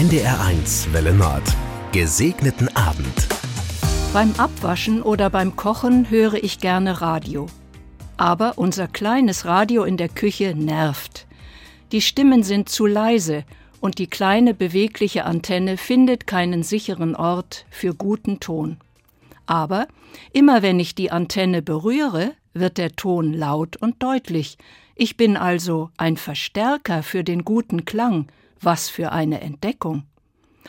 NDR1 Welle Nord. Gesegneten Abend. Beim Abwaschen oder beim Kochen höre ich gerne Radio. Aber unser kleines Radio in der Küche nervt. Die Stimmen sind zu leise und die kleine bewegliche Antenne findet keinen sicheren Ort für guten Ton. Aber immer wenn ich die Antenne berühre, wird der Ton laut und deutlich. Ich bin also ein Verstärker für den guten Klang. Was für eine Entdeckung.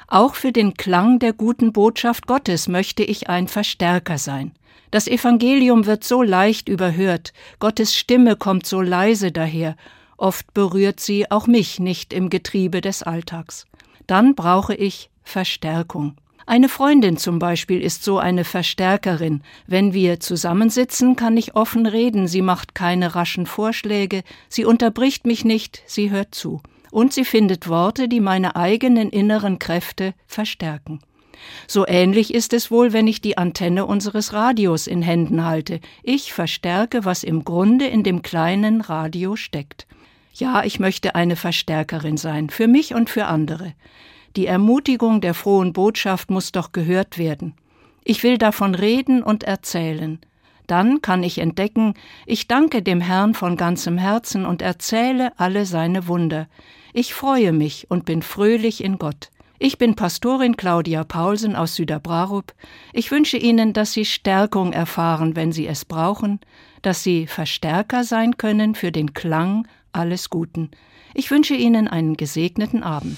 Auch für den Klang der guten Botschaft Gottes möchte ich ein Verstärker sein. Das Evangelium wird so leicht überhört, Gottes Stimme kommt so leise daher, oft berührt sie auch mich nicht im Getriebe des Alltags. Dann brauche ich Verstärkung. Eine Freundin zum Beispiel ist so eine Verstärkerin. Wenn wir zusammensitzen, kann ich offen reden, sie macht keine raschen Vorschläge, sie unterbricht mich nicht, sie hört zu. Und sie findet Worte, die meine eigenen inneren Kräfte verstärken. So ähnlich ist es wohl, wenn ich die Antenne unseres Radios in Händen halte. Ich verstärke, was im Grunde in dem kleinen Radio steckt. Ja, ich möchte eine Verstärkerin sein, für mich und für andere. Die Ermutigung der frohen Botschaft muss doch gehört werden. Ich will davon reden und erzählen. Dann kann ich entdecken, ich danke dem Herrn von ganzem Herzen und erzähle alle seine Wunder. Ich freue mich und bin fröhlich in Gott. Ich bin Pastorin Claudia Paulsen aus Süderbrarup. Ich wünsche Ihnen, dass Sie Stärkung erfahren, wenn Sie es brauchen, dass Sie Verstärker sein können für den Klang alles Guten. Ich wünsche Ihnen einen gesegneten Abend.